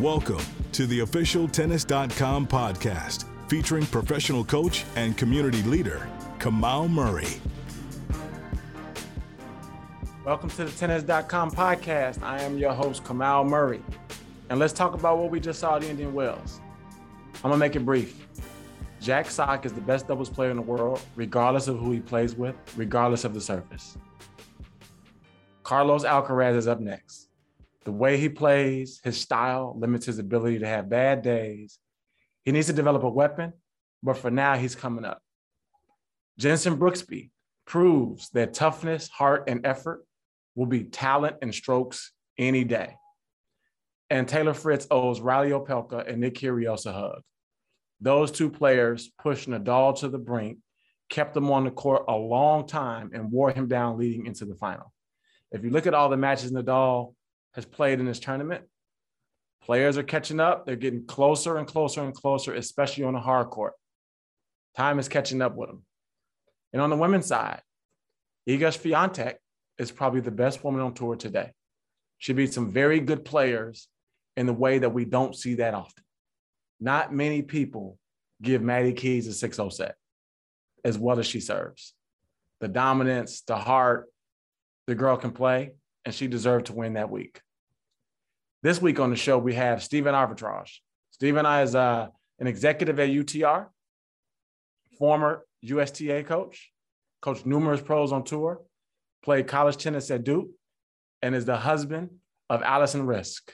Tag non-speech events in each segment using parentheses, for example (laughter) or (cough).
Welcome to the official Tennis.com podcast featuring professional coach and community leader, Kamau Murray. Welcome to the Tennis.com podcast. I am your host, Kamau Murray. And let's talk about what we just saw at Indian Wells. I'm going to make it brief. Jack Sock is the best doubles player in the world, regardless of who he plays with, regardless of the surface. Carlos Alcaraz is up next the way he plays, his style limits his ability to have bad days. He needs to develop a weapon, but for now, he's coming up. Jenson Brooksby proves that toughness, heart, and effort will be talent and strokes any day. And Taylor Fritz owes Reilly Opelka and Nick Kyrgios a hug. Those two players pushed Nadal to the brink, kept him on the court a long time, and wore him down leading into the final. If you look at all the matches Nadal has played in this tournament. Players are catching up. They're getting closer and closer and closer, especially on the hard court. Time is catching up with them. And on the women's side, Iga Swiatek is probably the best woman on tour today. She beat some very good players in the way that we don't see that often. Not many people give Maddie Keys a 6 0 set as well as she serves. The dominance, the heart, the girl can play, and she deserved to win that week. This week on the show, we have Stephen Amritraj. Stephen I is uh, an executive at UTR, former USTA coach, coached numerous pros on tour, played college tennis at Duke, and is the husband of Alison Riske.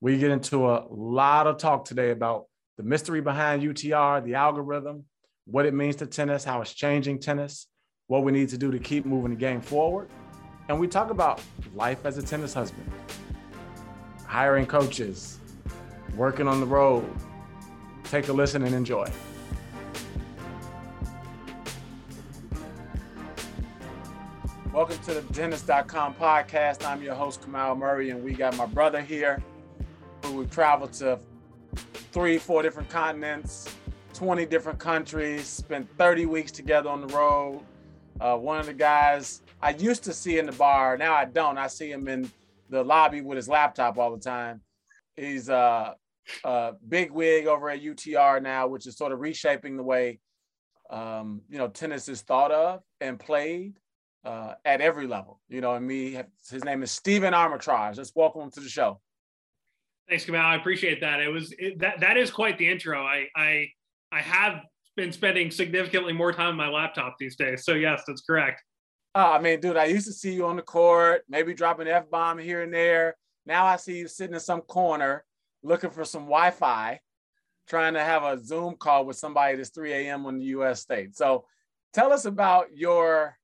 We get into a lot of talk today about the mystery behind UTR, the algorithm, what it means to tennis, how it's changing tennis, what we need to do to keep moving the game forward. And we talk about life as a tennis husband, hiring coaches, working on the road. Take a listen and enjoy. Welcome to the tennis.com podcast. I'm your host, Kamau Murray, and we got my brother here who we traveled to three, four different continents, 20 different countries, spent 30 weeks together on the road. Uh, one of the guys I used to see in the bar, now I don't. I see him in the lobby with his laptop all the time. He's a, a big wig over at UTR now, which is sort of reshaping the way um, you know tennis is thought of and played uh, at every level. You know, and me, his name is Stephen Amritraj. Let's welcome him to the show. Thanks, Kamau. I appreciate that. It was it, that that is quite the intro. I I I have been spending significantly more time on my laptop these days. So yes, that's correct. Oh, I mean, dude, I used to see you on the court, maybe dropping F bomb here and there. Now I see you sitting in some corner looking for some Wi Fi, trying to have a Zoom call with somebody that's 3 a.m. on the US state. So tell us about your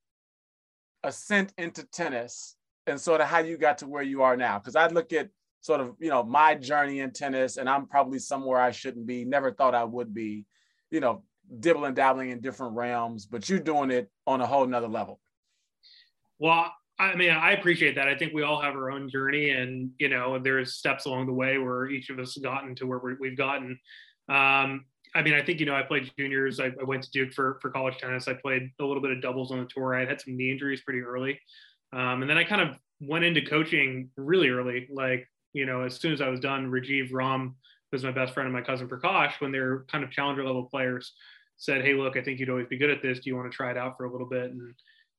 ascent into tennis and sort of how you got to where you are now. Because I look at sort of, you know, my journey in tennis and I'm probably somewhere I shouldn't be, never thought I would be, you know, dibbling dabbling in different realms, but you're doing it on a whole nother level. Well, I mean, I appreciate that. I think we all have our own journey, and you know, there's steps along the way where each of us gotten to where we've gotten. Um, I mean, I think you know, I played juniors. I, I, went to Duke for for college tennis. I played a little bit of doubles on the tour. I had some knee injuries pretty early, um, and then I kind of went into coaching really early. Like you know, as soon as I was done, Rajiv Ram, who's my best friend and my cousin Prakash, when they're kind of challenger level players, said, "Hey, look, I think you'd always be good at this. Do you want to try it out for a little bit?" And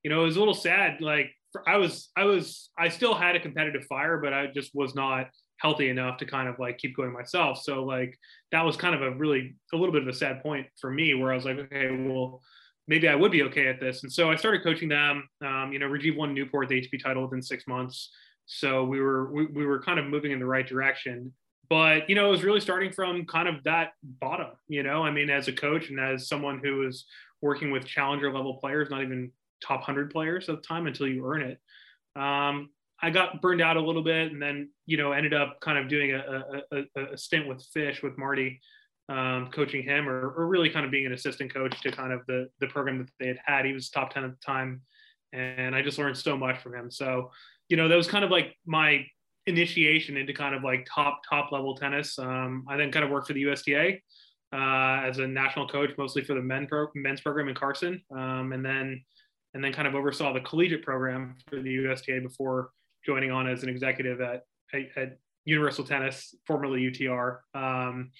you know, it was a little sad. Like I was, I was, I still had a competitive fire, but I just was not healthy enough to kind of like keep going myself. So like that was kind of a really a little bit of a sad point for me where I was like, okay, well, maybe I would be okay at this. And so I started coaching them. Um, you know, Rajiv won Newport the ATP title within six months. So we were we, we were kind of moving in the right direction. But you know, it was really starting from kind of that bottom. You know, I mean, as a coach and as someone who is working with challenger level players, not even top 100 players at the time until you earn it. Um, I got burned out a little bit, and then you know ended up kind of doing a, a, a stint with Fish with Mardy, um, coaching him, or, or really kind of being an assistant coach to kind of the the program that they had had. He was top ten at the time, and I just learned so much from him. So, you know, that was kind of like my initiation into kind of like top top level tennis. Um, I then kind of worked for the USTA uh, as a national coach, mostly for the men pro- men's program in Carson, um, and then and then kind of oversaw the collegiate program for the USTA before joining on as an executive at, at, at Universal Tennis, formerly UTR. Um,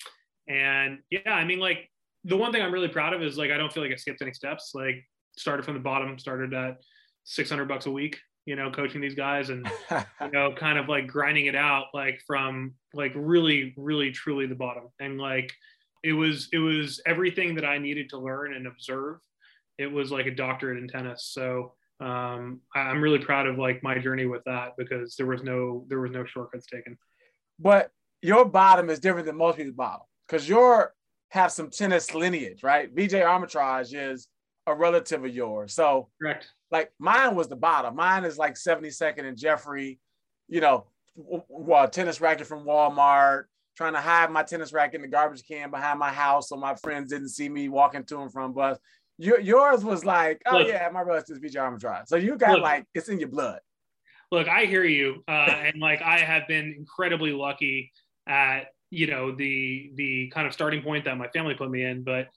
and yeah, I mean, like the one thing I'm really proud of is like I don't feel like I skipped any steps. Like started from the bottom, started at 600 bucks a week, you know, coaching these guys and (laughs) you know, kind of like grinding it out, like from like really, really, truly the bottom. And like it was, it was everything that I needed to learn and observe. It was like a doctorate in tennis. So um, I'm really proud of like my journey with that because there was no, there was no shortcuts taken. But your bottom is different than most people's bottom because you're have some tennis lineage, right? Vijay Amritraj is a relative of yours. So correct. Like mine was the bottom. Mine is like 72nd and Jeffery, you know, well, tennis racket from Walmart, trying to hide my tennis racket in the garbage can behind my house so my friends didn't see me walking to and from bus. Your, yours was like, oh look, yeah, my brother's Vijay Amritraj. So you got look, like it's in your blood. Look, I hear you, uh, (laughs) and like I have been incredibly lucky at you know the the kind of starting point that my family put me in but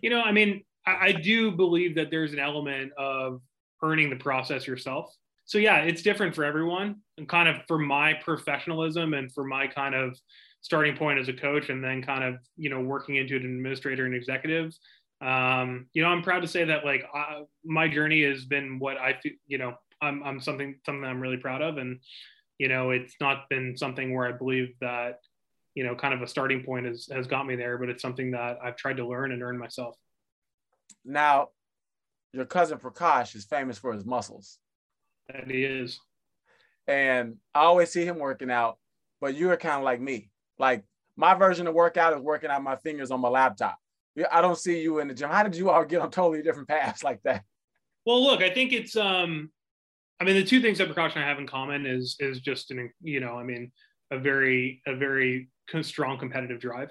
you know i mean I, I, do believe that there's an element of earning the process yourself so yeah it's different for everyone and kind of for my professionalism and for my kind of starting point as a coach and then kind of you know working into an administrator and executive um, you know i'm proud to say that like I, my journey has been what i feel you know I'm, I'm something something that i'm really proud of and you know it's not been something where i believe that you know, kind of a starting point has, has got me there, but it's something that I've tried to learn and earn myself. Now, your cousin Prakash is famous for his muscles. And he is. And I always see him working out, but you are kind of like me. Like my version of workout is working out my fingers on my laptop. I don't see you in the gym. How did you all get on totally different paths like that? Well, look, I think it's um I mean the two things that and I have in common is is just an you know, I mean, a very a very strong competitive drive.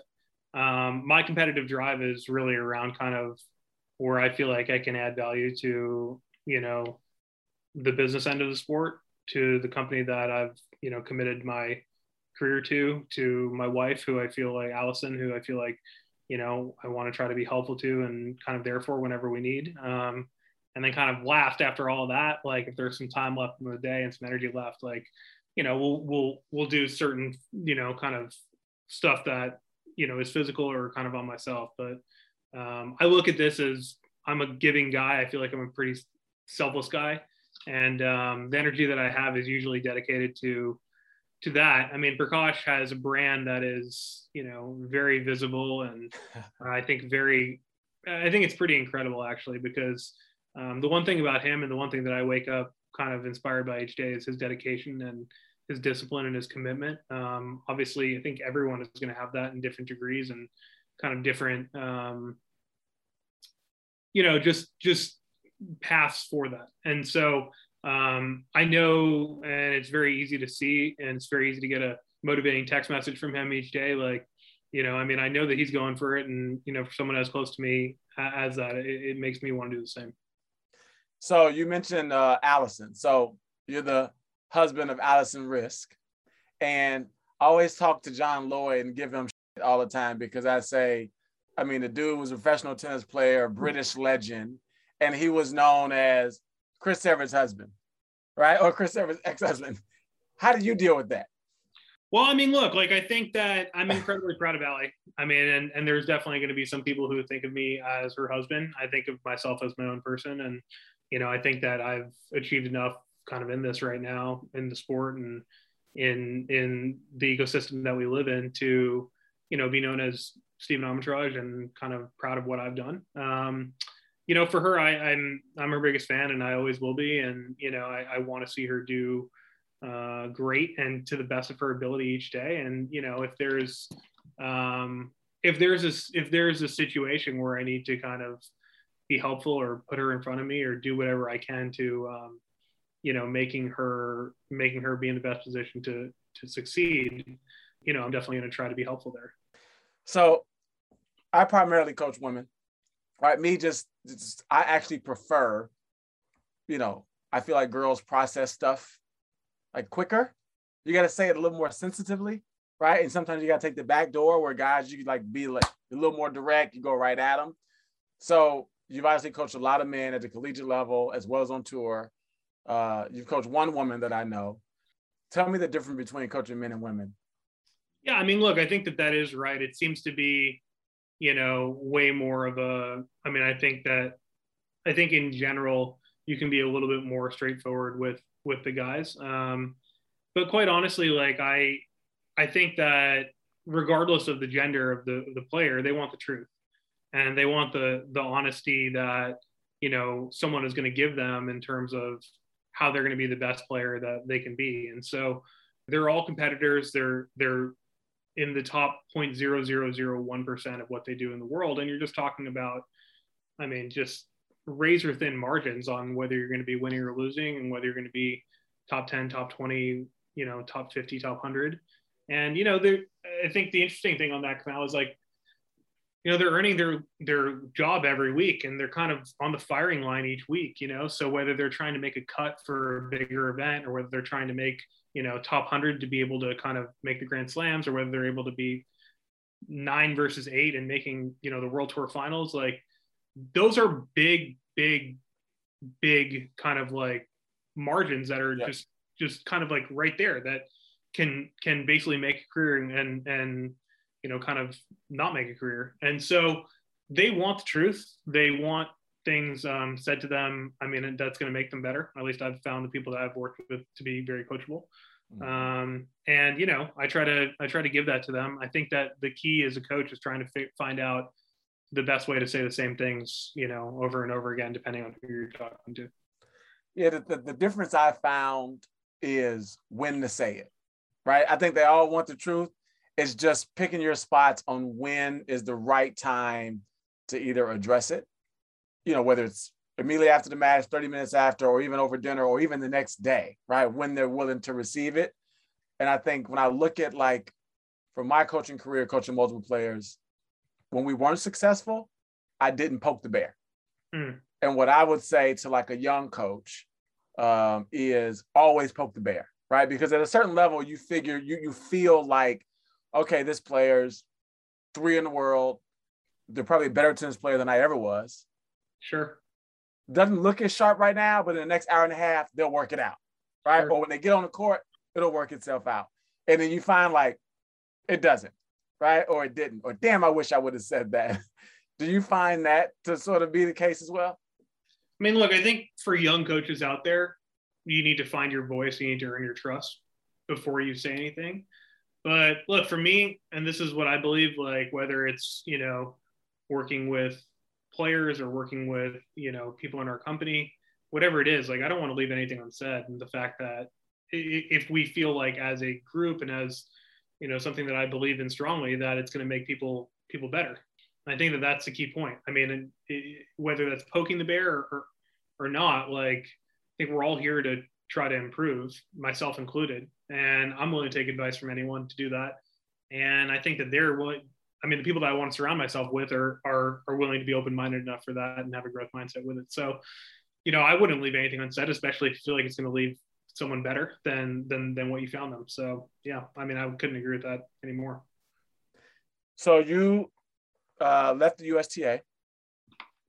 Um, my competitive drive is really around kind of where I feel like I can add value to, you know, the business end of the sport, to the company that I've, you know, committed my career to, to my wife, who I feel like Allison, who I feel like, you know, I want to try to be helpful to and kind of there for whenever we need. Um, and then kind of last after all that, like if there's some time left in the day and some energy left, like, you know, we'll, we'll, we'll do certain, you know, kind of stuff that you know is physical or kind of on myself but um, i look at this as i'm a giving guy i feel like i'm a pretty selfless guy and um, the energy that i have is usually dedicated to to that i mean prakash has a brand that is you know very visible and (laughs) i think very i think it's pretty incredible actually because um, the one thing about him and the one thing that i wake up kind of inspired by each day is his dedication and his discipline and his commitment. Um, obviously, I think everyone is going to have that in different degrees and kind of different, um, you know, just just paths for that. And so um, I know, and it's very easy to see, and it's very easy to get a motivating text message from him each day, like. You know, I mean, I know that he's going for it, and you know, for someone as close to me as that, it, it makes me want to do the same. So you mentioned uh, Allison. So you're the husband of Alison Riske. And I always talk to John Lloyd and give him all the time because I say, I mean, the dude was a professional tennis player, a British legend, and he was known as Chris Evert's husband, right? Or Chris Evert's ex-husband. How did you deal with that? Well, I mean, look, like I think that I'm incredibly proud of Allie. I mean, and, and there's definitely going to be some people who think of me as her husband. I think of myself as my own person. And, you know, I think that I've achieved enough kind of in this right now in the sport and in in the ecosystem that we live in to you know be known as Stephen Amritraj and kind of proud of what I've done. Um, you know, for her, I, I'm I'm her biggest fan, and I always will be. And you know, I, I want to see her do uh, great and to the best of her ability each day. And you know, if there's um, if there's a if there's a situation where I need to kind of be helpful or put her in front of me or do whatever I can to um, you know, making her making her be in the best position to to succeed, you know, I'm definitely going to try to be helpful there. So, I primarily coach women, right? Me, just, just I actually prefer, you know, I feel like girls process stuff like quicker. You got to say it a little more sensitively, right? And sometimes you got to take the back door where guys you like be like a little more direct. You go right at them. So you've obviously coached a lot of men at the collegiate level as well as on tour. Uh, you've coached one woman that I know. Tell me the difference between coaching men and women. Yeah, I mean, look, I think that that is right. It seems to be, you know, way more of a. I mean, I think that, I think in general, you can be a little bit more straightforward with with the guys. Um, but quite honestly, like I, I think that regardless of the gender of the the player, they want the truth, and they want the the honesty that you know someone is going to give them in terms of how they're going to be the best player that they can be. And so they're all competitors. They're they're in the top 0.0001% of what they do in the world. And you're just talking about, I mean, just razor thin margins on whether you're going to be winning or losing and whether you're going to be top 10, top 20, you know, top 50, top 100. And, you know, I think the interesting thing on that, Kamau, is like, you know they're earning their their job every week and they're kind of on the firing line each week you know so whether they're trying to make a cut for a bigger event or whether they're trying to make you know top 100 to be able to kind of make the grand slams or whether they're able to be nine versus eight and making you know the world tour finals like those are big big big kind of like margins that are yeah. just just kind of like right there that can can basically make a career and and you know, kind of not make a career. And so they want the truth. They want things um, said to them. I mean, that's going to make them better. At least I've found the people that I've worked with to be very coachable. Mm-hmm. Um, and you know, I try to I try to give that to them. I think that the key as a coach is trying to fi- find out the best way to say the same things, you know, over and over again, depending on who you're talking to. Yeah, the, the, the difference I found is when to say it, right? I think they all want the truth, it's just picking your spots on when is the right time to either address it, you know, whether it's immediately after the match, 30 minutes after, or even over dinner, or even the next day, right? When they're willing to receive it. And I think when I look at like from my coaching career, coaching multiple players, when we weren't successful, I didn't poke the bear. Mm. And what I would say to like a young coach um, is always poke the bear, right? Because at a certain level, you figure you you feel like okay, this player's three in the world. They're probably a better tennis player than I ever was. Sure. Doesn't look as sharp right now, but in the next hour and a half, they'll work it out. Right. Sure. Or when they get on the court, it'll work itself out. And then you find like it doesn't, right? Or it didn't. Or damn, I wish I would have said that. (laughs) Do you find that to sort of be the case as well? I mean, look, I think for young coaches out there, you need to find your voice, you need to earn your trust before you say anything. But look, for me, and this is what I believe, like whether it's, you know, working with players or working with, you know, people in our company, whatever it is, like I don't want to leave anything unsaid. And the fact that if we feel like as a group and as, you know, something that I believe in strongly, that it's going to make people people better. I think that that's the key point. I mean, whether that's poking the bear or, or not, like I think we're all here to try to improve, myself included. And I'm willing to take advice from anyone to do that. And I think that they're willing. I mean, the people that I want to surround myself with are are are willing to be open minded enough for that and have a growth mindset with it. So, you know, I wouldn't leave anything unsaid, especially if you feel like it's going to leave someone better than than than what you found them. So, yeah, I mean, I couldn't agree with that anymore. So you uh, left the USTA.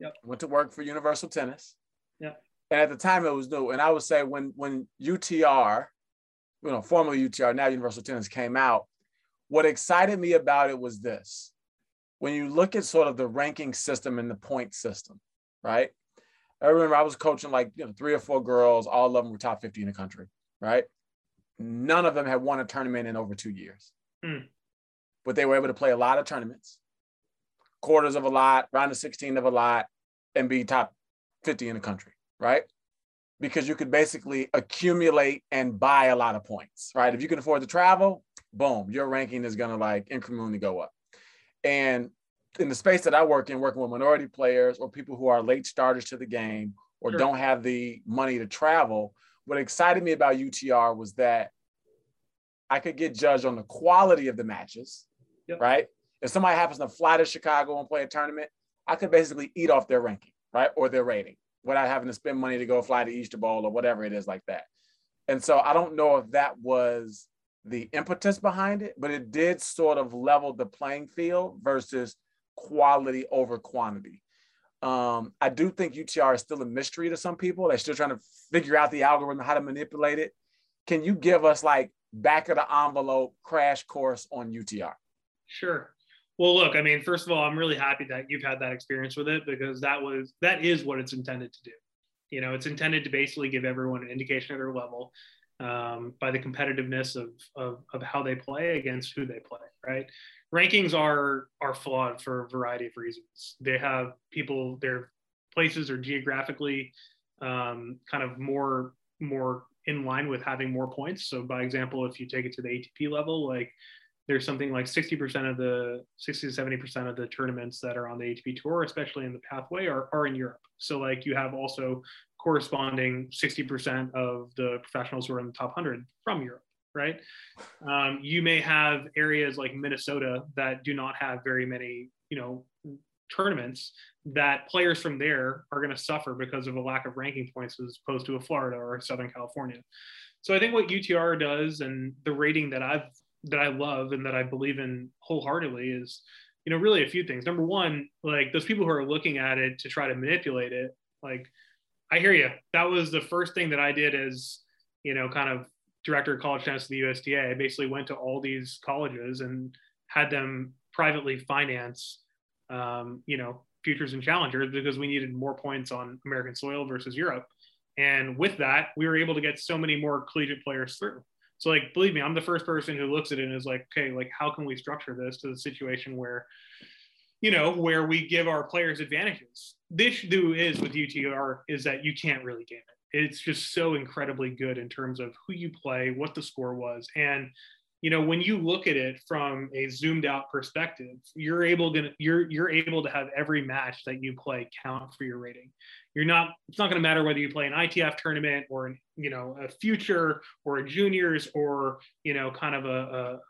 Yep. Went to work for Universal Tennis. Yep and at the time it was new. And I would say when when UTR, you know, formerly UTR, now Universal Tennis came out, what excited me about it was this. When you look at sort of the ranking system and the point system, right? I remember I was coaching like you know three or four girls, all of them were top 50 in the country, right? None of them had won a tournament in over two years. Mm. But they were able to play a lot of tournaments, quarters of a lot, round of 16 of a lot, and be top 50 in the country right? Because you could basically accumulate and buy a lot of points, right? If you can afford to travel, boom, your ranking is going to like incrementally go up. And in the space that I work in, working with minority players or people who are late starters to the game or sure. don't have the money to travel, what excited me about UTR was that I could get judged on the quality of the matches, yep. right? If somebody happens to fly to Chicago and play a tournament, I could basically eat off their ranking, right? Or their rating without having to spend money to go fly to Easter Bowl or whatever it is like that. And so I don't know if that was the impetus behind it, but it did sort of level the playing field versus quality over quantity. Um, I do think UTR is still a mystery to some people. They're still trying to figure out the algorithm, how to manipulate it. Can you give us like back of the envelope crash course on UTR? Sure. Well, look, I mean, first of all, I'm really happy that you've had that experience with it because that was that is what it's intended to do. You know, it's intended to basically give everyone an indication of their level um, by the competitiveness of, of, of how they play against who they play. Right? Rankings are are flawed for a variety of reasons. They have people their places are geographically um, kind of more more in line with having more points. So, by example, if you take it to the ATP level, like there's something like 60% of the 60 to 70% of the tournaments that are on the ATP tour, especially in the pathway, are, are in Europe. So like you have also corresponding 60% of the professionals who are in the top 100 from Europe, right? Um, you may have areas like Minnesota that do not have very many, you know, tournaments that players from there are going to suffer because of a lack of ranking points as opposed to a Florida or Southern California. So I think what UTR does and the rating that I've that I love and that I believe in wholeheartedly is, you know, really a few things. Number one, like those people who are looking at it to try to manipulate it, like I hear you. That was the first thing that I did as, you know, kind of director of college tennis of the USTA. I basically went to all these colleges and had them privately finance, um, you know, futures and challengers because we needed more points on American soil versus Europe. And with that, we were able to get so many more collegiate players through. So like, believe me, I'm the first person who looks at it and is like, okay, like how can we structure this to the situation where, you know, where we give our players advantages. The issue is with UTR is that you can't really game it. It's just so incredibly good in terms of who you play, what the score was, and you know when you look at it from a zoomed out perspective you're able to you're you're able to have every match that you play count for your rating. You're not it's not going to matter whether you play an ITF tournament or you know a future or a juniors or you know kind of a,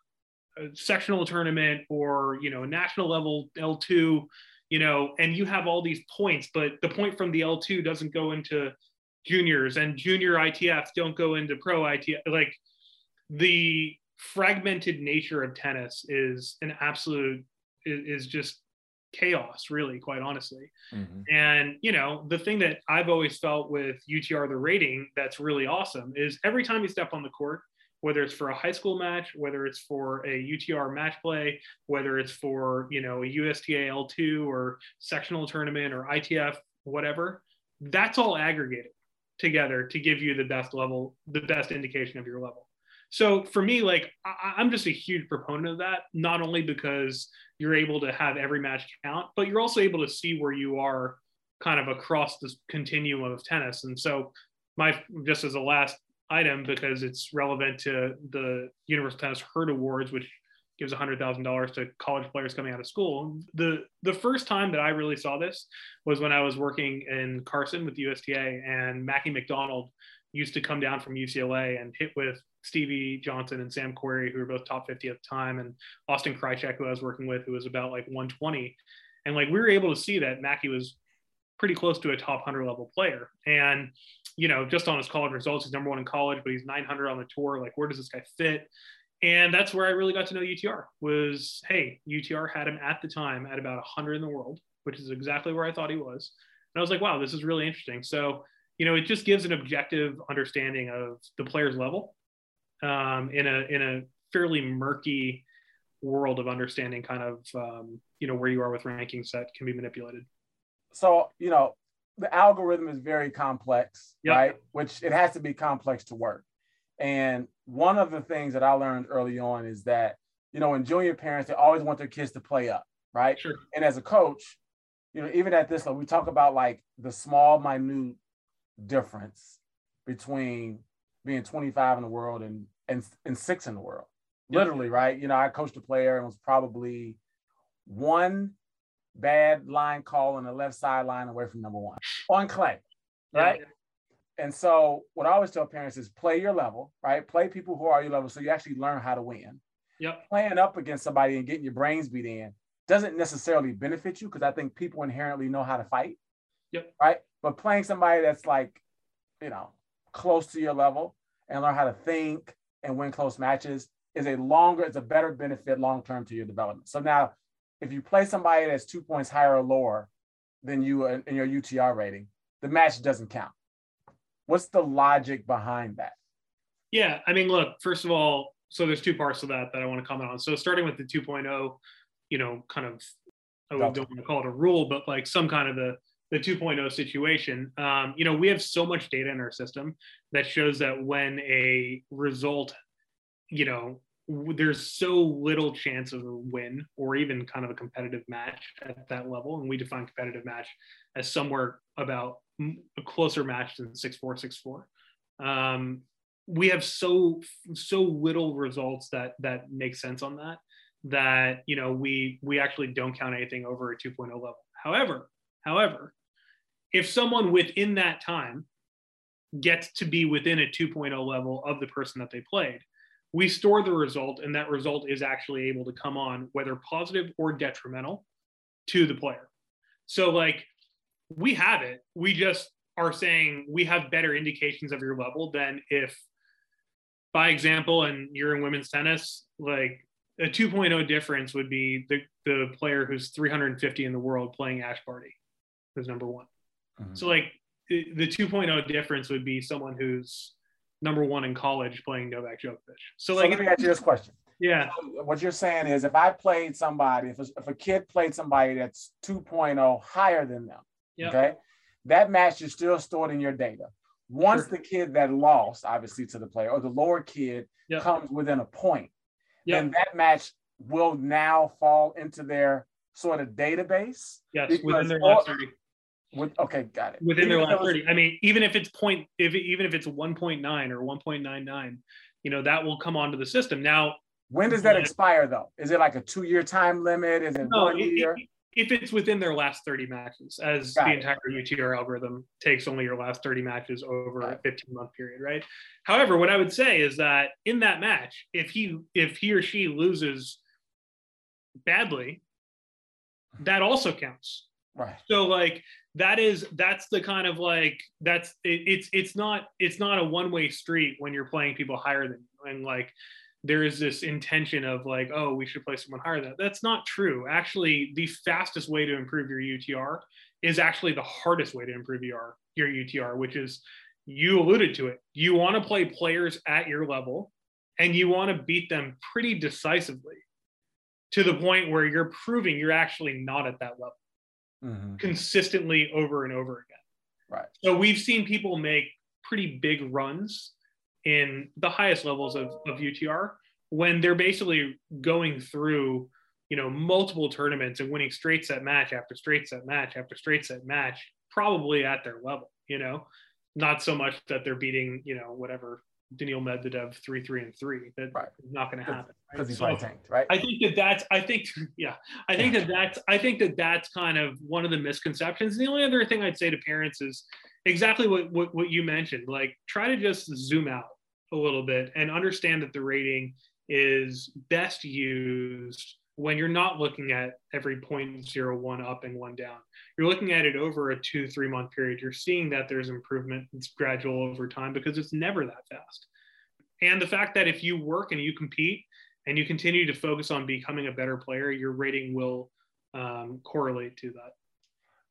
a, a sectional tournament or you know a national level L2 you know and you have all these points but the point from the L2 doesn't go into juniors and junior ITFs don't go into pro ITF like the fragmented nature of tennis is an absolute is, is just chaos really quite honestly mm-hmm. and you know the thing that i've always felt with utr the rating that's really awesome is every time you step on the court whether it's for a high school match whether it's for a utr match play whether it's for you know a usta l2 or sectional tournament or itf whatever that's all aggregated together to give you the best level the best indication of your level so for me, like I, am just a huge proponent of that, not only because you're able to have every match count, but you're also able to see where you are kind of across this continuum of tennis. And so my just as a last item, because it's relevant to the Universal Tennis Hurt Awards, which gives $100,000 to college players coming out of school. The the first time that I really saw this was when I was working in Carson with USTA and Mackie McDonald used to come down from UCLA and hit with Stevie Johnson and Sam Querrey, who were both top 50 at the time, and Austin Krajicek, who I was working with, who was about like 120. And like we were able to see that Mackie was pretty close to a top 100 level player. And, you know, just on his college results, he's number one in college, but he's 900 on the tour. Like, where does this guy fit? And that's where I really got to know UTR was, hey, UTR had him at the time at about 100 in the world, which is exactly where I thought he was. And I was like, wow, this is really interesting. So, you know, it just gives an objective understanding of the player's level um, in a in a fairly murky world of understanding kind of um, you know where you are with rankings that can be manipulated so you know the algorithm is very complex yep. right which it has to be complex to work and one of the things that i learned early on is that you know in junior parents they always want their kids to play up right sure. and as a coach you know even at this level we talk about like the small minute difference between being 25 in the world and and, and six in the world. Literally, right? You know, I coached a player and was probably one bad line call on the left sideline away from number one on clay, right? and so what I always tell parents is play your level, right? Play people who are your level so you actually learn how to win. Yep. Playing up against somebody and getting your brains beat in doesn't necessarily benefit you because I think people inherently know how to fight. Yep. Right. But playing somebody that's like, you know, close to your level and learn how to think and win close matches is a longer, it's a better benefit long term to your development. So now, if you play somebody that's two points higher or lower than you in your UTR rating, the match doesn't count. What's the logic behind that? Yeah, I mean, look, first of all, so there's two parts of that that I want to comment on. So starting with the 2.0, you know, kind of, I don't want to call it a rule, but like some kind of the the 2.0 situation. Um, you know, we have so much data in our system that shows that when a result, you know, there's so little chance of a win or even kind of a competitive match at that level. And we define competitive match as somewhere about a closer match than 6-4, 6-4. Um, we have so so little results that that make sense on that that you know we we actually don't count anything over a 2.0 level. However, however, if someone within that time gets to be within a 2.0 level of the person that they played, we store the result, and that result is actually able to come on, whether positive or detrimental, to the player. So, like, we have it. We just are saying we have better indications of your level than if, by example, and you're in women's tennis, like a 2.0 difference would be the, the player who's 350 in the world playing Ash Barty, who's number one. Mm-hmm. So, like, the, the 2.0 difference would be someone who's number one in college playing Novak Djokovic. So, like, so let me ask you this question. Yeah. So what you're saying is if I played somebody, if a, if a kid played somebody that's 2.0 higher than them, yep. okay, that match is still stored in your data. Once sure. the kid that lost, obviously to the player, or the lower kid yep. comes within a point, yep. then that match will now fall into their sort of database. Yes, within their last 30. With, okay, got it. Within even their last 30. I mean, even if it's point, if even if it's 1.9 or 1.99, you know, that will come onto the system. Now, when does that expire though? Is it like a two year time limit? Is it no, one year? if it's within their last 30 matches, as Got the it. entire UTR algorithm takes only your last 30 matches over a 15 month period, right? However, what I would say is that in that match, if he if he or she loses badly, that also counts. Right. So like that is that's the kind of like that's it, it's it's not it's not a one way street when you're playing people higher than you. And like there is this intention of like oh we should play someone higher than that that's not true. Actually the fastest way to improve your utr is actually the hardest way to improve your your utr which is you alluded to it. You want to play players at your level and you want to beat them pretty decisively to the point where you're proving you're actually not at that level mm-hmm. consistently over and over again. Right. So we've seen people make pretty big runs in the highest levels of, of UTR when they're basically going through, you know, multiple tournaments and winning straight set match after straight set match after straight set match, probably at their level, you know, not so much that they're beating, you know, whatever Daniil Medvedev three, three, and three. That's right. not going to happen. Because right? he's so tanked, right? I think that that's. I think, (laughs) yeah, I think that that's. I think that that's kind of one of the misconceptions. And the only other thing I'd say to parents is exactly what, what what you mentioned. Like, try to just zoom out a little bit and understand that the rating is best used when you're not looking at every 0.01 up and one down you're looking at it over a two three month period you're seeing that there's improvement it's gradual over time because it's never that fast. And the fact that if you work and you compete and you continue to focus on becoming a better player your rating will um, correlate to that.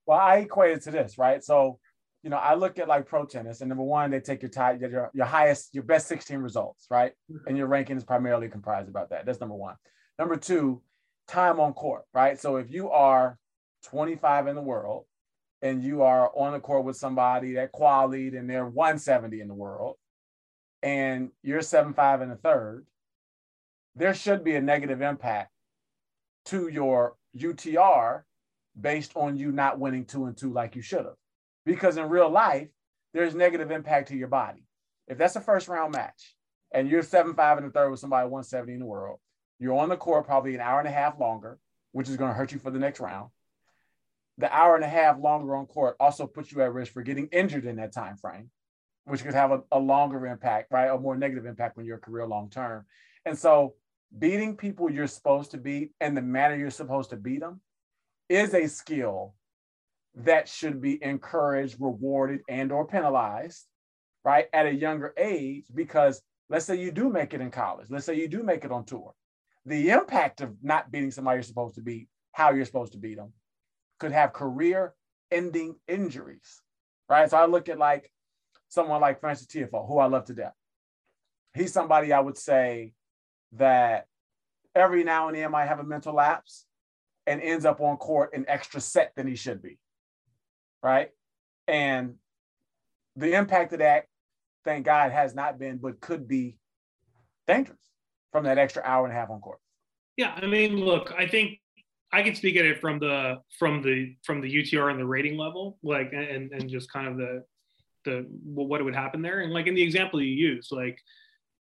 Well i equate it to this right? So you know i look at like pro tennis and number one they take your tie your, your highest your best 16 results right? Mm-hmm. and your ranking is primarily comprised about that. That's number one. Number two time on court, right? So if you are 25 in the world and you are on the court with somebody that qualified and they're 170 in the world and you're 75 in the third, there should be a negative impact to your UTR based on you not winning two and two like you should have. Because in real life, there's negative impact to your body. If that's a first round match and you're 7-5 in the third with somebody 170 in the world, you're on the court probably an hour and a half longer, which is going to hurt you for the next round. The hour and a half longer on court also puts you at risk for getting injured in that time frame, which could have a, a longer impact, right? A more negative impact on your career long term. And so beating people you're supposed to beat and the manner you're supposed to beat them is a skill that should be encouraged, rewarded, and or penalized, right, at a younger age. Because let's say you do make it in college, let's say you do make it on tour, the impact of not beating somebody you're supposed to beat, how you're supposed to beat them, could have career-ending injuries, right? So I look at like someone like Frances Tiafoe, who I love to death. He's somebody I would say that every now and then might have a mental lapse and ends up on court an extra set than he should be. Right. And the impact of that, thank God, has not been, but could be dangerous from that extra hour and a half on court. Yeah. I mean, look, I think I can speak at it from the from the from the UTR and the rating level, like and and just kind of the the what would happen there. And like in the example you use, like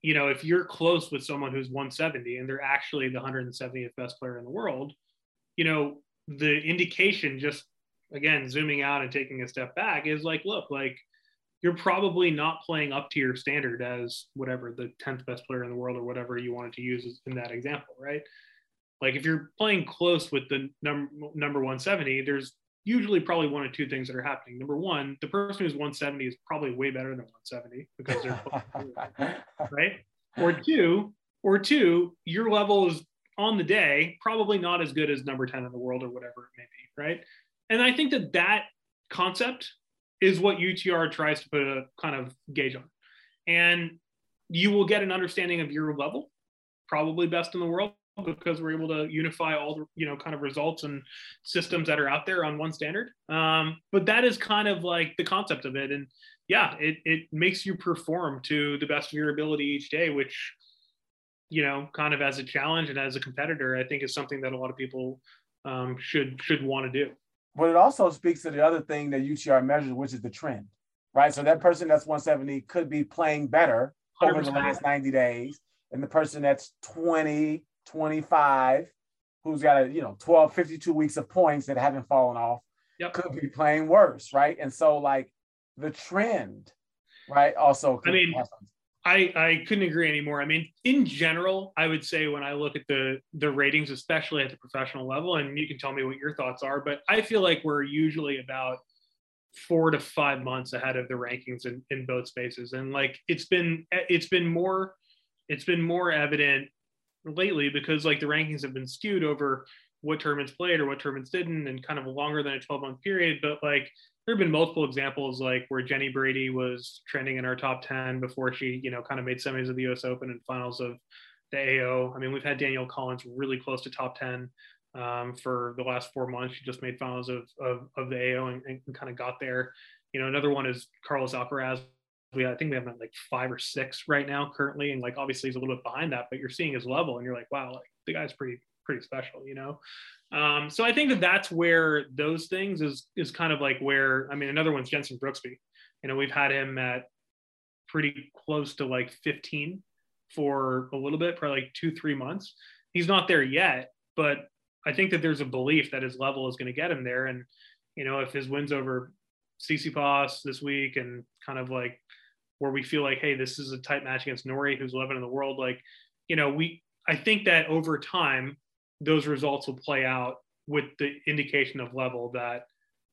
you know, if you're close with someone who's 170 and they're actually the 170th best player in the world, you know, the indication just again zooming out and taking a step back is like, look, like you're probably not playing up to your standard as whatever the 10th best player in the world or whatever you wanted to use in that example, right? Like if you're playing close with the number number 170, there's usually probably one or two things that are happening. Number one, the person who's 170 is probably way better than 170 because they're (laughs) right. Or two, or two, your level is on the day probably not as good as number 10 in the world or whatever it may be, right? And I think that that concept is what UTR tries to put a kind of gauge on. And you will get an understanding of your level, probably best in the world, because we're able to unify all the you know kind of results and systems that are out there on one standard. Um, but that is kind of like the concept of it. And yeah it, it makes you perform to the best of your ability each day which you know kind of as a challenge and as a competitor i think is something that a lot of people um, should should want to do but it also speaks to the other thing that utr measures which is the trend right so that person that's 170 could be playing better 100%. over the last 90 days and the person that's 20 25 who's got a you know 12 52 weeks of points that haven't fallen off yep. could be playing worse right and so like the trend right also i mean I, I couldn't agree anymore. I mean, in general, I would say when I look at the the ratings, especially at the professional level, and you can tell me what your thoughts are, but I feel like we're usually about four to five months ahead of the rankings in, in both spaces. And like it's been it's been more it's been more evident lately because like the rankings have been skewed over what tournaments played or what tournaments didn't and kind of longer than a 12 month period but like there have been multiple examples like where jenny brady was trending in our top 10 before she you know kind of made semis of the us open and finals of the ao i mean we've had danielle collins really close to top 10 um, for the last four months. She just made finals of, of, of the ao and, and kind of got there. You know another one is carlos alcaraz. We I think we have like five or six right now currently, and like obviously he's a little bit behind that, but you're seeing his level, and you're like, wow, like the guy's pretty pretty special, you know. Um, so I think that that's where those things is is kind of like where I mean another one's Jenson Brooksby. You know, we've had him at pretty close to like 15 for a little bit, probably like two three months. He's not there yet, but I think that there's a belief that his level is going to get him there, and you know if his wins over CC Tsitsipas this week and kind of like where we feel like, hey, this is a tight match against Norrie, who's 11 in the world. Like, you know, we I think that over time those results will play out with the indication of level that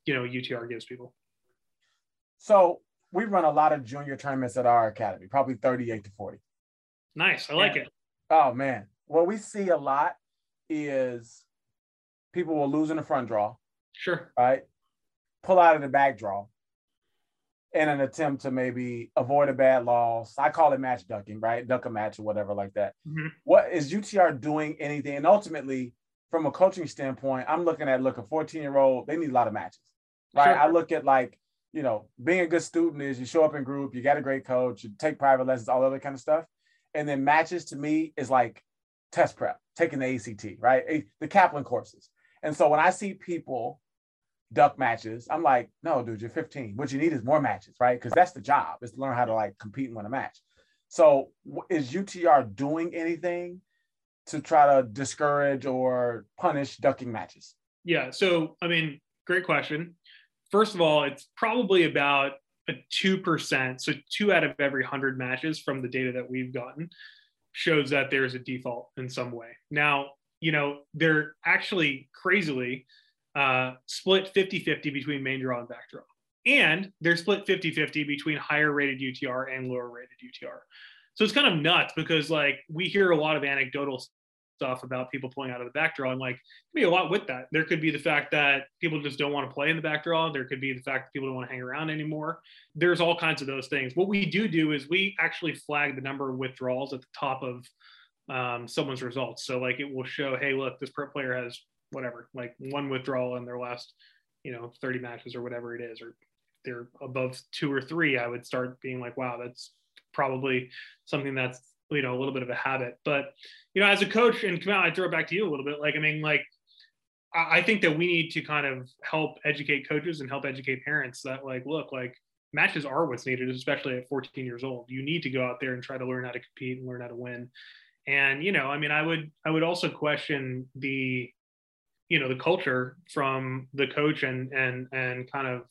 you know UTR gives people. So we run a lot of junior tournaments at our academy, probably 38 to 40. Nice. I like it. Oh man. What we see a lot is people will lose in the front draw. Sure. Right. Pull out of the back draw in an attempt to maybe avoid a bad loss. I call it match ducking, right? Duck a match or whatever like that. Mm-hmm. What is UTR doing anything? And ultimately, from a coaching standpoint, I'm looking at look a 14 year old. They need a lot of matches, right? Sure. I look at like you know being a good student is you show up in group, you got a great coach, you take private lessons, all that kind of stuff, and then matches to me is like test prep, taking the ACT, right? The Kaplan courses. And so when I see people duck matches. I'm like, no, dude, you're 15. What you need is more matches, right? Because that's the job is to learn how to like compete and win a match. So is UTR doing anything to try to discourage or punish ducking matches? Yeah. So, I mean, great question. First of all, it's probably about a 2%, so two out of every 100 matches from the data that we've gotten shows that there's a default in some way. Now, you know, they're actually crazily uh, split 50 50 between main draw and back draw. And they're split 50 50 between higher rated UTR and lower rated UTR. So it's kind of nuts because, like, we hear a lot of anecdotal stuff about people pulling out of the back draw. And like, be a lot with that. There could be the fact that people just don't want to play in the back draw. There could be the fact that people don't want to hang around anymore. There's all kinds of those things. What we do do is we actually flag the number of withdrawals at the top of um, someone's results. So like, it will show, hey, look, this player has whatever, like one withdrawal in their last, you know, 30 matches or whatever it is, or they're above two or three, I would start being like, wow, that's probably something that's you know a little bit of a habit. But you know, as a coach, and Kamau, I throw it back to you a little bit. Like, I mean, like I think that we need to kind of help educate coaches and help educate parents that like, look, like matches are what's needed, especially at 14 years old. You need to go out there and try to learn how to compete and learn how to win. And you know, I mean, I would I would also question the you know the culture from the coach and and and kind of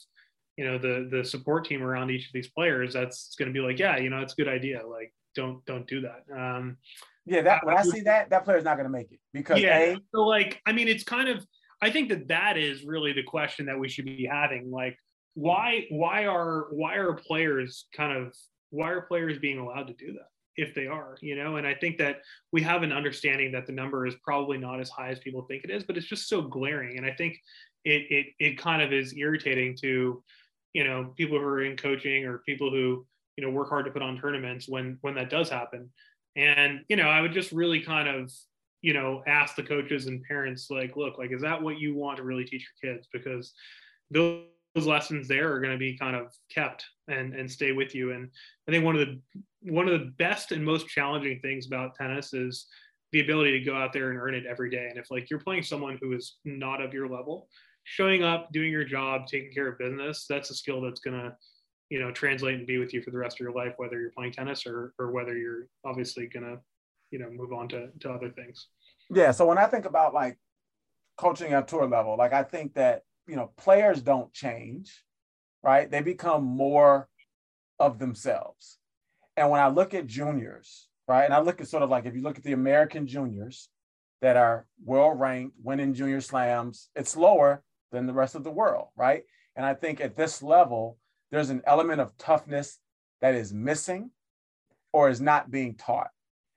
you know the the support team around each of these players that's going to be like yeah you know it's a good idea like don't don't do that. Um, yeah, that when I, I see that, that player's not going to make it because yeah. A, so like, I mean, it's kind of. I think that that is really the question that we should be having. Like, why why are why are players kind of why are players being allowed to do that if they are you know? And i think that we have an understanding that the number is probably not as high as people think it is but it's just so glaring. And i think it it, it kind of is irritating to you know people who are in coaching or people who you know work hard to put on tournaments when when that does happen. And you know i would just really kind of you know ask the coaches and parents like look like is that what you want to really teach your kids? Because those those lessons there are going to be kind of kept and and stay with you. And i think one of the one of the best and most challenging things about tennis is the ability to go out there and earn it every day. And if like you're playing someone who is not of your level showing up doing your job taking care of business that's a skill that's going to you know translate and be with you for the rest of your life whether you're playing tennis or or whether you're obviously gonna you know move on to, to other things. Yeah so when i think about like coaching at tour level like i think that you know players don't change right? They become more of themselves. And when i look at juniors right and i look at sort of like if you look at the american juniors that are world ranked winning junior slams it's lower than the rest of the world right? And i think at this level there's an element of toughness that is missing or is not being taught.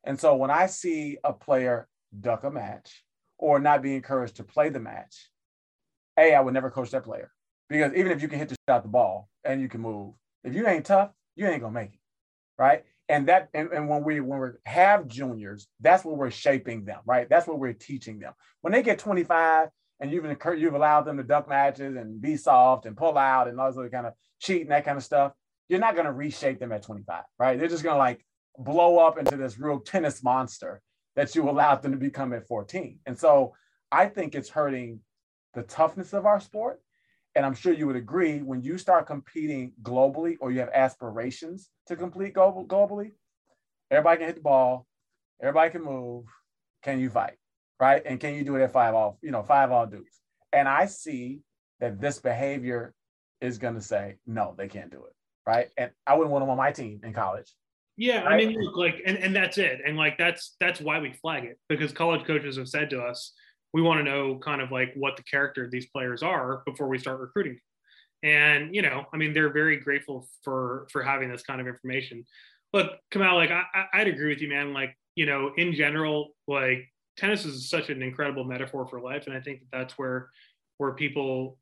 And so when I see a player duck a match or not be encouraged to play the match, A, I would never coach that player because even if you can hit the shot the ball and you can move, if you ain't tough, you ain't gonna make it, right? And that and, and when we when we have juniors, that's what we're shaping them, right? That's what we're teaching them. When they get 25 and you've encouraged, you've allowed them to duck matches and be soft and pull out and all this other kind of cheat and that kind of stuff, you're not to reshape them at 25, right? They're just to like blow up into this real tennis monster that you allowed them to become at 14. And so I think it's hurting the toughness of our sport. And I'm sure you would agree when you start competing globally or you have aspirations to complete global, globally, everybody can hit the ball, everybody can move. Can you fight? right? And can you do it at five all, you know, five all dudes? And I see that this behavior is going to say, no, they can't do it, right? And I wouldn't want them on my team in college. Yeah, right? I mean, look, like, and, and that's it. And like, that's that's why we flag it because college coaches have said to us, we want to know kind of like what the character of these players are before we start recruiting. And you know, I mean, they're very grateful for for having this kind of information. Look, Kamau, like, I, I'd agree with you, man. Like, you know, in general, like tennis is such an incredible metaphor for life, and I think that that's where where people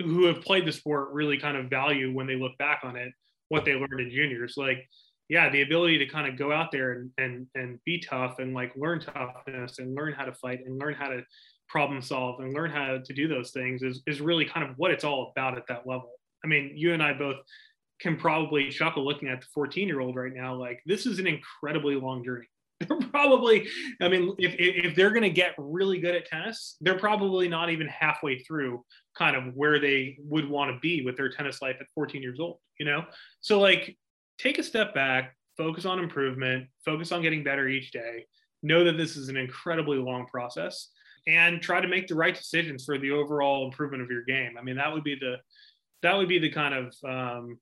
who have played the sport really kind of value when they look back on it what they learned in juniors. Like, yeah, the ability to kind of go out there and and and be tough and like learn toughness and learn how to fight and learn how to problem solve and learn how to do those things is is really kind of what it's all about at that level. I mean, you and I both can probably chuckle looking at the 14 year old right now. Like, this is an incredibly long journey. (laughs) they're probably i mean if, if they're going to get really good at tennis they're probably not even halfway through kind of where they would want to be with their tennis life at 14 years old you know so like take a step back focus on improvement focus on getting better each day know that this is an incredibly long process and try to make the right decisions for the overall improvement of your game i mean that would be the that would be the kind of um,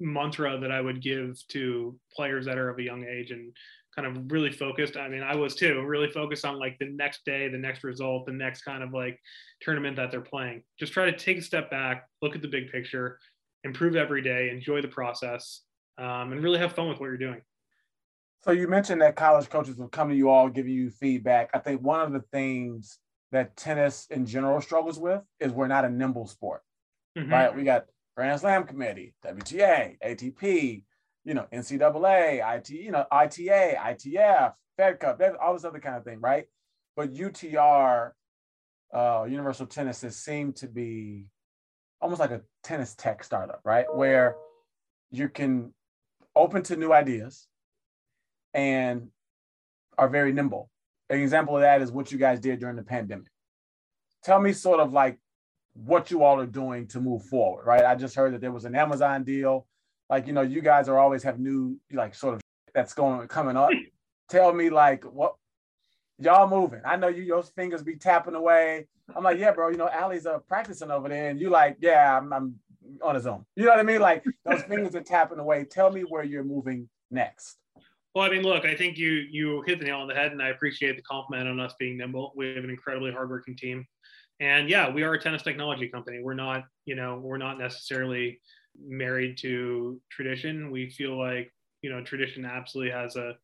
mantra that I would give to players that are of a young age and kind of really focused. I mean, I was too really focused on like the next day, the next result, the next kind of like tournament that they're playing. Just try to take a step back, look at the big picture, improve every day, enjoy the process, um, and really have fun with what you're doing. So you mentioned that college coaches will come to you all giving you feedback. I think one of the things that tennis in general struggles with is we're not a nimble sport, mm-hmm. right? We got Grand Slam Committee, WTA, ATP, you know, NCAA, IT, you know, ITA, ITF, Fed Cup, all this other kind of thing, right? But UTR, uh, Universal Tennis, has seemed to be almost like a tennis tech startup, right? Where you can open to new ideas and are very nimble. An example of that is what you guys did during the pandemic. Tell me sort of like what you all are doing to move forward, right? I just heard that there was an Amazon deal. Like, you know, you guys are always have new like sort of that's going coming up. (laughs) Tell me like what y'all moving. I know you your fingers be tapping away. I'm like, yeah, bro, you know, Allie's uh, practicing over there, and you like, yeah, I'm, I'm on his own. You know what I mean? Like those fingers are tapping away. Tell me where you're moving next. Well, I mean, look, I think you you hit the nail on the head, and I appreciate the compliment on us being nimble. We have an incredibly hardworking team, and yeah, we are a tennis technology company. We're not, you know, we're not necessarily married to tradition. We feel like you know tradition absolutely has a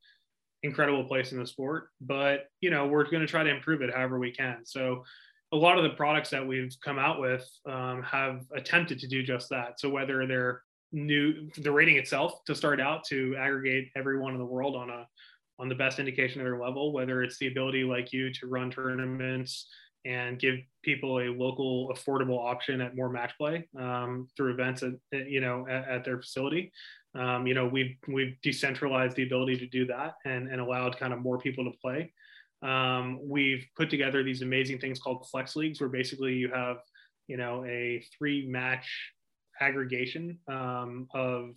incredible place in the sport, but you know we're going to try to improve it however we can. So a lot of the products that we've come out with um, have attempted to do just that. So whether they're new the rating itself to start out to aggregate everyone in the world on a on the best indication of their level whether it's the ability like you to run tournaments and give people a local affordable option at more match play um, through events at you know at, at their facility um, you know we've we've decentralized the ability to do that and and allowed kind of more people to play um, we've put together these amazing things called flex leagues where basically you have you know a three match aggregation um, of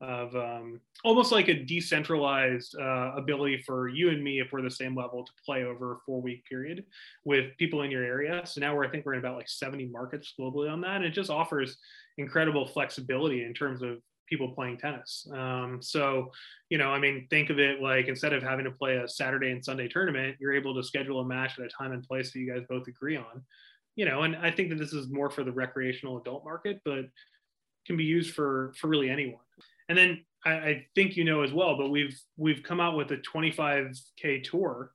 of um, almost like a decentralized uh, ability for you and me if we're the same level to play over a four week period with people in your area. So now we're i think we're in about like 70 markets globally on that. And it just offers incredible flexibility in terms of people playing tennis um, so you know i mean think of it like instead of having to play a saturday and sunday tournament you're able to schedule a match at a time and place that you guys both agree on you know, and I think that this is more for the recreational adult market, but can be used for for really anyone. And then I, I think you know as well, but we've we've come out with a 25k tour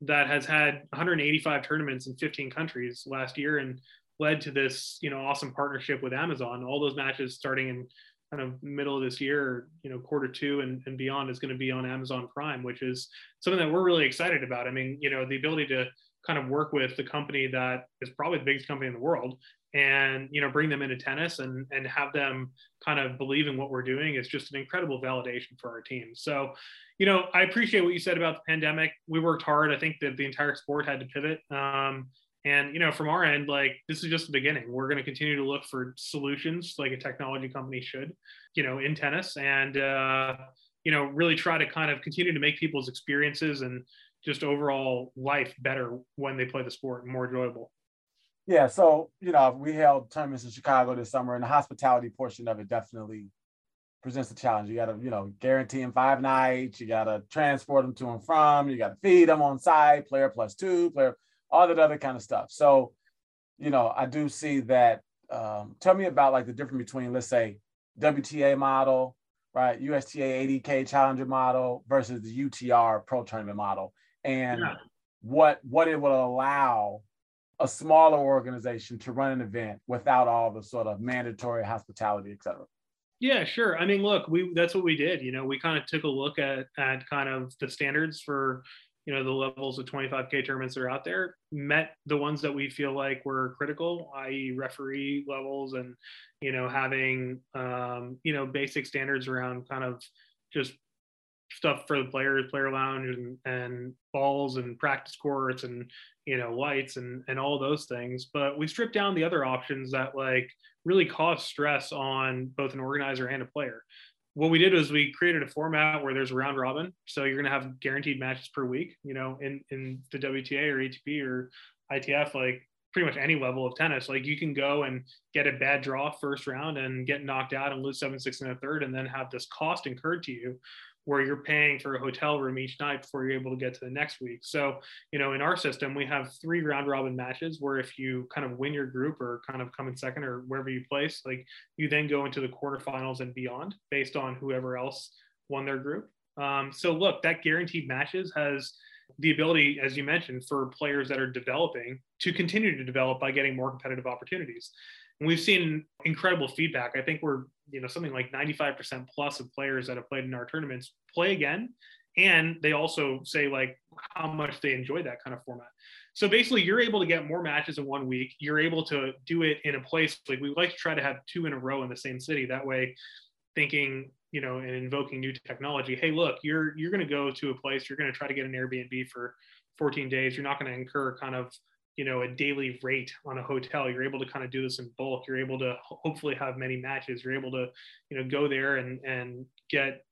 that has had 185 tournaments in 15 countries last year and led to this you know awesome partnership with Amazon. All those matches starting in kind of middle of this year, you know, quarter two and, and beyond is going to be on Amazon Prime, which is something that we're really excited about. I mean, you know, the ability to kind of work with the company that is probably the biggest company in the world and you know bring them into tennis and and have them kind of believe in what we're doing is just an incredible validation for our team. So you know i appreciate what you said about the pandemic. We worked hard. I think that the entire sport had to pivot. Um, and you know from our end like this is just the beginning we're going to continue to look for solutions like a technology company should you know in tennis and uh, you know really try to kind of continue to make people's experiences and just overall life better when they play the sport and more enjoyable. Yeah, so you know, we held tournaments in Chicago this summer, and the hospitality portion of it definitely presents a challenge. You got to, you know, guarantee them five nights. You got to transport them to and from. You got to feed them on site, player plus two, player, all that other kind of stuff. So, you know, I do see that. Um, tell me about like the difference between, let's say, WTA model, right, USTA 80K Challenger model versus the UTR Pro Tournament model, and yeah. what what it would allow a smaller organization to run an event without all the sort of mandatory hospitality, et cetera. Yeah, sure. I mean, look, we that's what we did. You know, we kind of took a look at at kind of the standards for you know the levels of 25k tournaments that are out there met the ones that we feel like were critical i.e referee levels and you know having um, you know basic standards around kind of just stuff for the players, player lounge and, and balls and practice courts and you know lights and and all those things. But we stripped down the other options that like really cause stress on both an organizer and a player. What we did was we created a format where there's a round robin, so you're going to have guaranteed matches per week. You know, in in the WTA or ATP or ITF, like pretty much any level of tennis. Like you can go and get a bad draw first round and get knocked out and lose seven six in the third, and then have this cost incurred to you where you're paying for a hotel room each night before you're able to get to the next week. So, you know, in our system, we have three round robin matches where if you kind of win your group or kind of come in second or wherever you place, like you then go into the quarterfinals and beyond based on whoever else won their group. Um, so, look, that guaranteed matches has the ability, as you mentioned, for players that are developing to continue to develop by getting more competitive opportunities. And we've seen incredible feedback. I think we're, you know, something like 95% plus of players that have played in our tournaments play again. And they also say like how much they enjoy that kind of format. So basically, you're able to get more matches in one week. You're able to do it in a place like we like to try to have two in a row in the same city. That way, thinking you know and invoking new technology hey look you're you're going to go to a place you're going to try to get an airbnb for 14 days you're not going to incur kind of you know a daily rate on a hotel. You're able to kind of do this in bulk. You're able to hopefully have many matches. You're able to you know go there and and get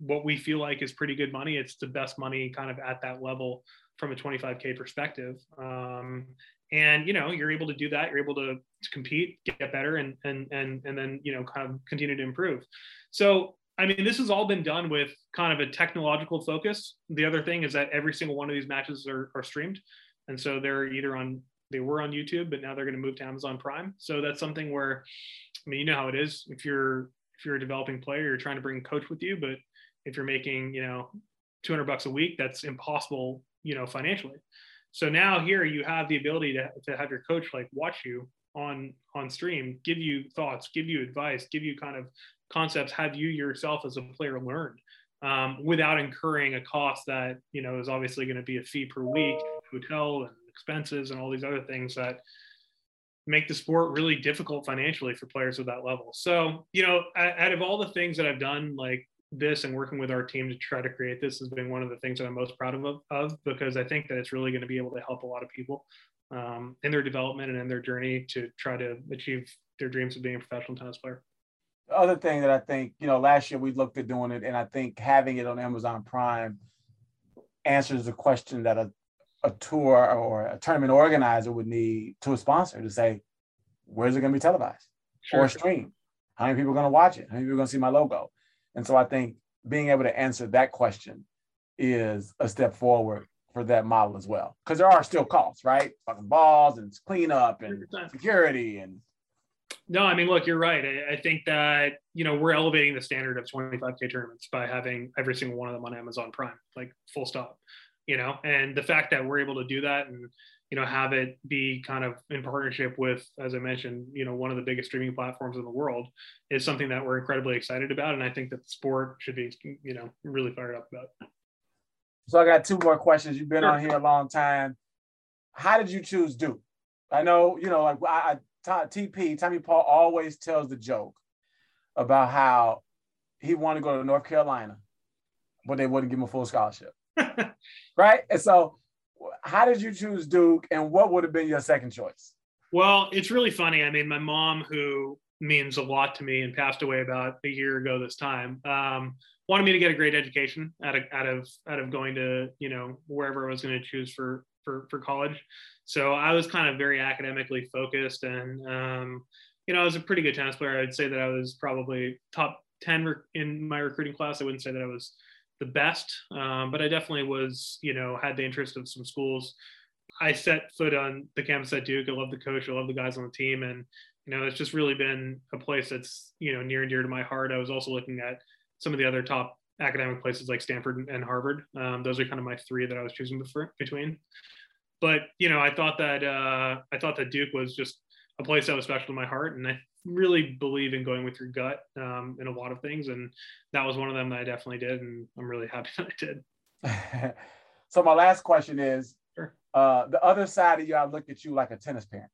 what we feel like is pretty good money. It's the best money kind of at that level from a 25k perspective. Um, and you know you're able to do that. You're able to, to compete get better and and and and then you know kind of continue to improve. So, I mean, this has all been done with kind of a technological focus. The other thing is that every single one of these matches are, are streamed. And so they're either on, they were on YouTube, but now they're going to move to Amazon Prime. So that's something where, I mean, you know how it is. If you're, if you're a developing player, you're trying to bring a coach with you, but if you're making, you know, 200 bucks a week, that's impossible, you know, financially. So now here you have the ability to, to have your coach like watch you on on stream give you thoughts give you advice give you kind of concepts have you yourself as a player learned um, without incurring a cost that you know is obviously going to be a fee per week hotel and expenses and all these other things that make the sport really difficult financially for players of that level. So you know out of all the things that i've done like this and working with our team to try to create this has been one of the things that i'm most proud of, of because i think that it's really going to be able to help a lot of people um, in their development and in their journey to try to achieve their dreams of being a professional tennis player. The other thing that I think, you know, last year we looked at doing it, and I think having it on Amazon Prime answers the question that a, a tour or a tournament organizer would need to a sponsor to say, where's it going to be televised sure. or streamed? How many people are going to watch it? How many people are going to see my logo? And so I think being able to answer that question is a step forward for that model as well. Because there are still costs, right? Fucking balls and cleanup and security and no, I mean, look, you're right. I, I, think that you know we're elevating the standard of 25k tournaments by having every single one of them on Amazon Prime, like full stop. You know, and the fact that we're able to do that and you know have it be kind of in partnership with, as I mentioned, you know, one of the biggest streaming platforms in the world is something that we're incredibly excited about, and I think that the sport should be, you know, really fired up about. So I got two more questions. You've been sure. on here a long time. How did you choose Duke? I know, you know, like I, TP, Tommy Paul always tells the joke about how he wanted to go to North Carolina, but they wouldn't give him a full scholarship. (laughs) right? And so, how did you choose Duke, and what would have been your second choice? Well, it's really funny. I mean, my mom, who means a lot to me and passed away about a year ago this time, um, wanted me to get a great education out of out of out of going to you know wherever I was going to choose for for for college. So I was kind of very academically focused, and um, you know I was a pretty good tennis player. I'd say that I was probably top ten in my recruiting class. I wouldn't say that I was the best, um, but I definitely was. You know, had the interest of some schools. I set foot on the campus at Duke. I love the coach. I love the guys on the team, and you know, it's just really been a place that's you know near and dear to my heart. I was also looking at some of the other top academic places like Stanford and Harvard. Um, those are kind of my three that I was choosing between. But you know, I thought that uh, I thought that Duke was just a place that was special to my heart, and I really believe in going with your gut um, in a lot of things, and that was one of them that I definitely did, and I'm really happy (laughs) that I did. (laughs) so my last question is, sure. uh, the other side of you, I look at you like a tennis parent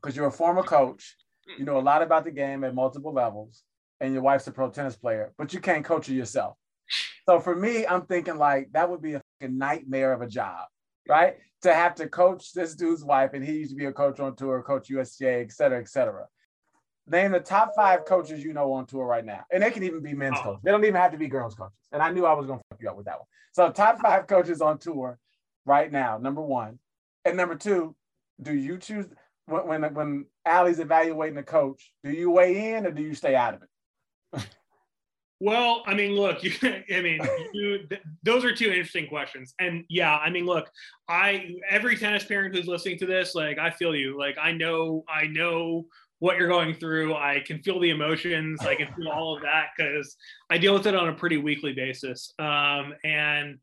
because you're a former coach. You know a lot about the game at multiple levels and your wife's a pro tennis player, but you can't coach her yourself. (laughs) So for me, I'm thinking like that would be a nightmare of a job, right? To have to coach this dude's wife, and he used to be a coach on tour, coach USTA, et cetera, et cetera. Name the top five coaches you know on tour right now. And they can even be men's oh. coaches. They don't even have to be girls coaches. And I knew I was gonna fuck you up with that one. So top five coaches on tour right now, number one. And number two, do you choose when when when Allie's evaluating a coach? Do you weigh in or do you stay out of it? Well, I mean, look, (laughs) you, I mean, you, th- those are two interesting questions. And yeah, I mean, look, I every tennis parent who's listening to this, like, I feel you. Like, I know, I know what you're going through. I can feel the emotions. I can feel all of that because I deal with it on a pretty weekly basis. Um, and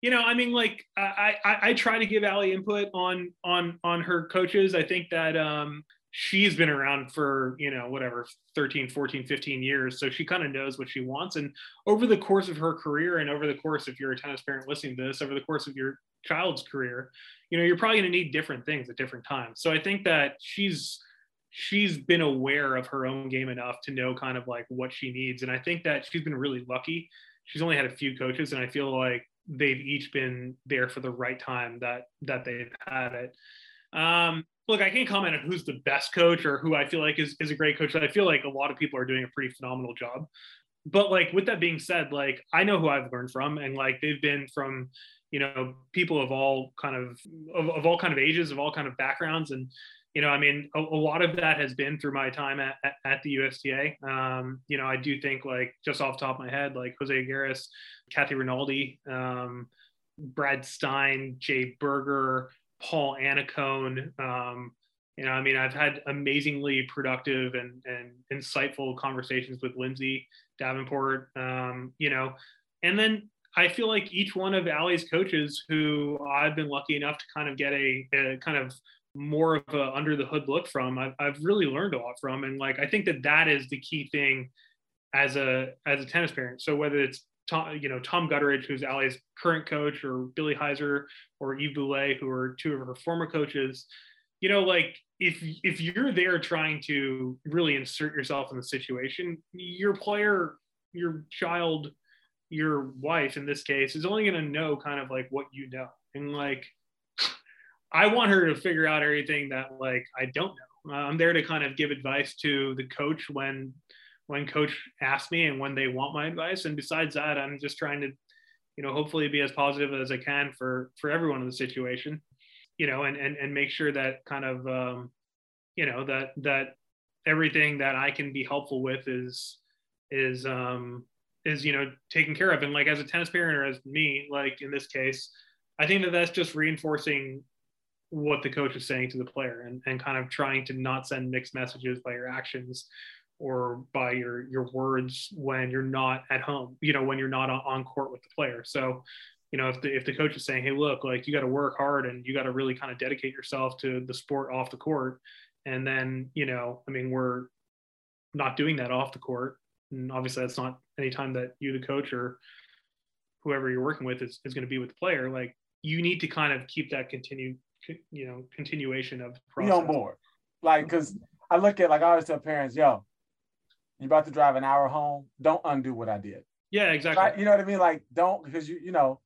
you know, I mean, like, I, I I try to give Allie input on on on her coaches. I think that um, she's been around for you know whatever 13 14 15 years so she kind of knows what she wants and over the course of her career and over the course if you're a tennis parent listening to this over the course of your child's career you know you're probably going to need different things at different times so i think that she's she's been aware of her own game enough to know kind of like what she needs and i think that she's been really lucky she's only had a few coaches and i feel like they've each been there for the right time that that they've had it um, look, I can't comment on who's the best coach or who I feel like is, is a great coach. I feel like a lot of people are doing a pretty phenomenal job. But like with that being said, like I know who I've learned from, and like they've been from, you know, people of all kind of of, of all kind of ages, of all kind of backgrounds, and you know, I mean, a, a lot of that has been through my time at, at, at the USTA. Um, you know, I do think like just off top of my head, like Jose Higueras, Kathy Rinaldi, um, Brad Stine, Jay Berger, Paul Annacone. Um, you know, I mean, I've had amazingly productive and, and insightful conversations with Lindsay Davenport, um, you know, and then I feel like each one of Allie's coaches who I've been lucky enough to kind of get a, a kind of more of a under the hood look from, I've, I've really learned a lot from. And like, I think that that is the key thing as a, as a tennis parent. So whether it's Tom, you know, Tom Gutteridge, who's Allie's current coach, or Billy Heiser, or Yves Boulais, who are two of her former coaches. You know, like if if you're there trying to really insert yourself in the situation, your player, your child, your wife in this case is only going to know kind of like what you know, and like I want her to figure out everything that like I don't know. I'm there to kind of give advice to the coach when when coach asks me and when they want my advice. And besides that, I'm just trying to, you know, hopefully be as positive as I can for for everyone in the situation, you know, and and and make sure that kind of, um, you know, that that everything that I can be helpful with is is um is you know taken care of. And like as a tennis parent or as me, like in this case, I think that that's just reinforcing what the coach is saying to the player and, and kind of trying to not send mixed messages by your actions or by your your words when you're not at home you know when you're not on court with the player. So you know if the if the coach is saying hey look like you got to work hard and you got to really kind of dedicate yourself to the sport off the court and then you know i mean we're not doing that off the court and obviously that's not any time that you the coach or whoever you're working with is, is going to be with the player like you need to kind of keep that continue you know continuation of the process. be on board like because i look at like i always tell parents yo you're about to drive an hour home. Don't undo what I did. Yeah, exactly. Right? You know what I mean? Like, don't because you you know,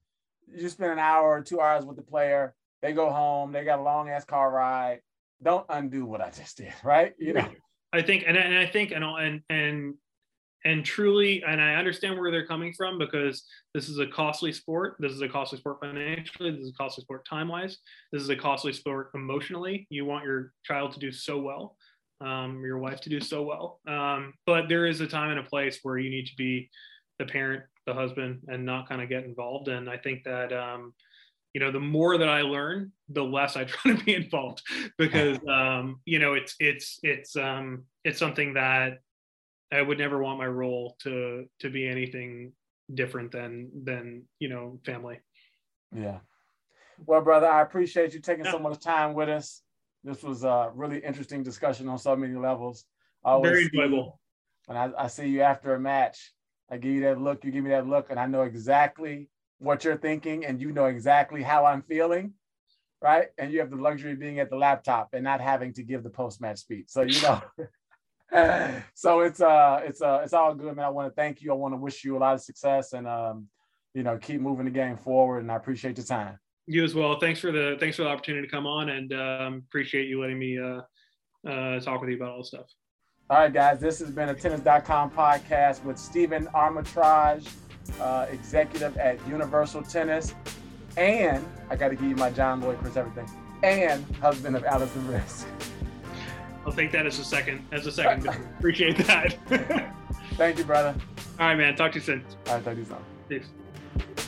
you spend an hour or two hours with the player. They go home. They got a long ass car ride. Don't undo what I just did. (laughs) Right? You know. I think, and, and I think, and and and and truly, and I understand where they're coming from because this is a costly sport. This is a costly sport financially. This is a costly sport time wise. This is a costly sport emotionally. You want your child to do so well um, your wife to do so well. Um, but there is a time and a place where you need to be the parent, the husband, and not kind of get involved. And I think that, um, you know, the more that I learn, the less I (laughs) try to be involved because, (laughs) um, you know, it's, it's, it's, um, it's something that I would never want my role to, to be anything different than, than, you know, family. Yeah. Well, brother, I appreciate you taking yeah. so much time with us. This was a really interesting discussion on so many levels. Very enjoyable. When I, I see you after a match, I give you that look, you give me that look, and I know exactly what you're thinking, and you know exactly how I'm feeling, right? And you have the luxury of being at the laptop and not having to give the post-match speech. So you know. (laughs) (laughs) so it's uh it's uh it's all good, man. I want to thank you. I want to wish you a lot of success and um, you know, keep moving the game forward. And I appreciate your time. You as well. Thanks for the thanks for the opportunity to come on, and um, appreciate you letting me uh, uh, talk with you about all this stuff. All right, guys. This has been a Tennis.com podcast with Stephen Amritraj, uh, executive at Universal Tennis, and I got to give you my John Lloyd Chris everything and husband of Alison Riske. (laughs) I'll take that as a second. As a second, (laughs) appreciate that. (laughs) Thank you, brother. All right, man. Talk to you soon. All right, talk to you soon. Peace.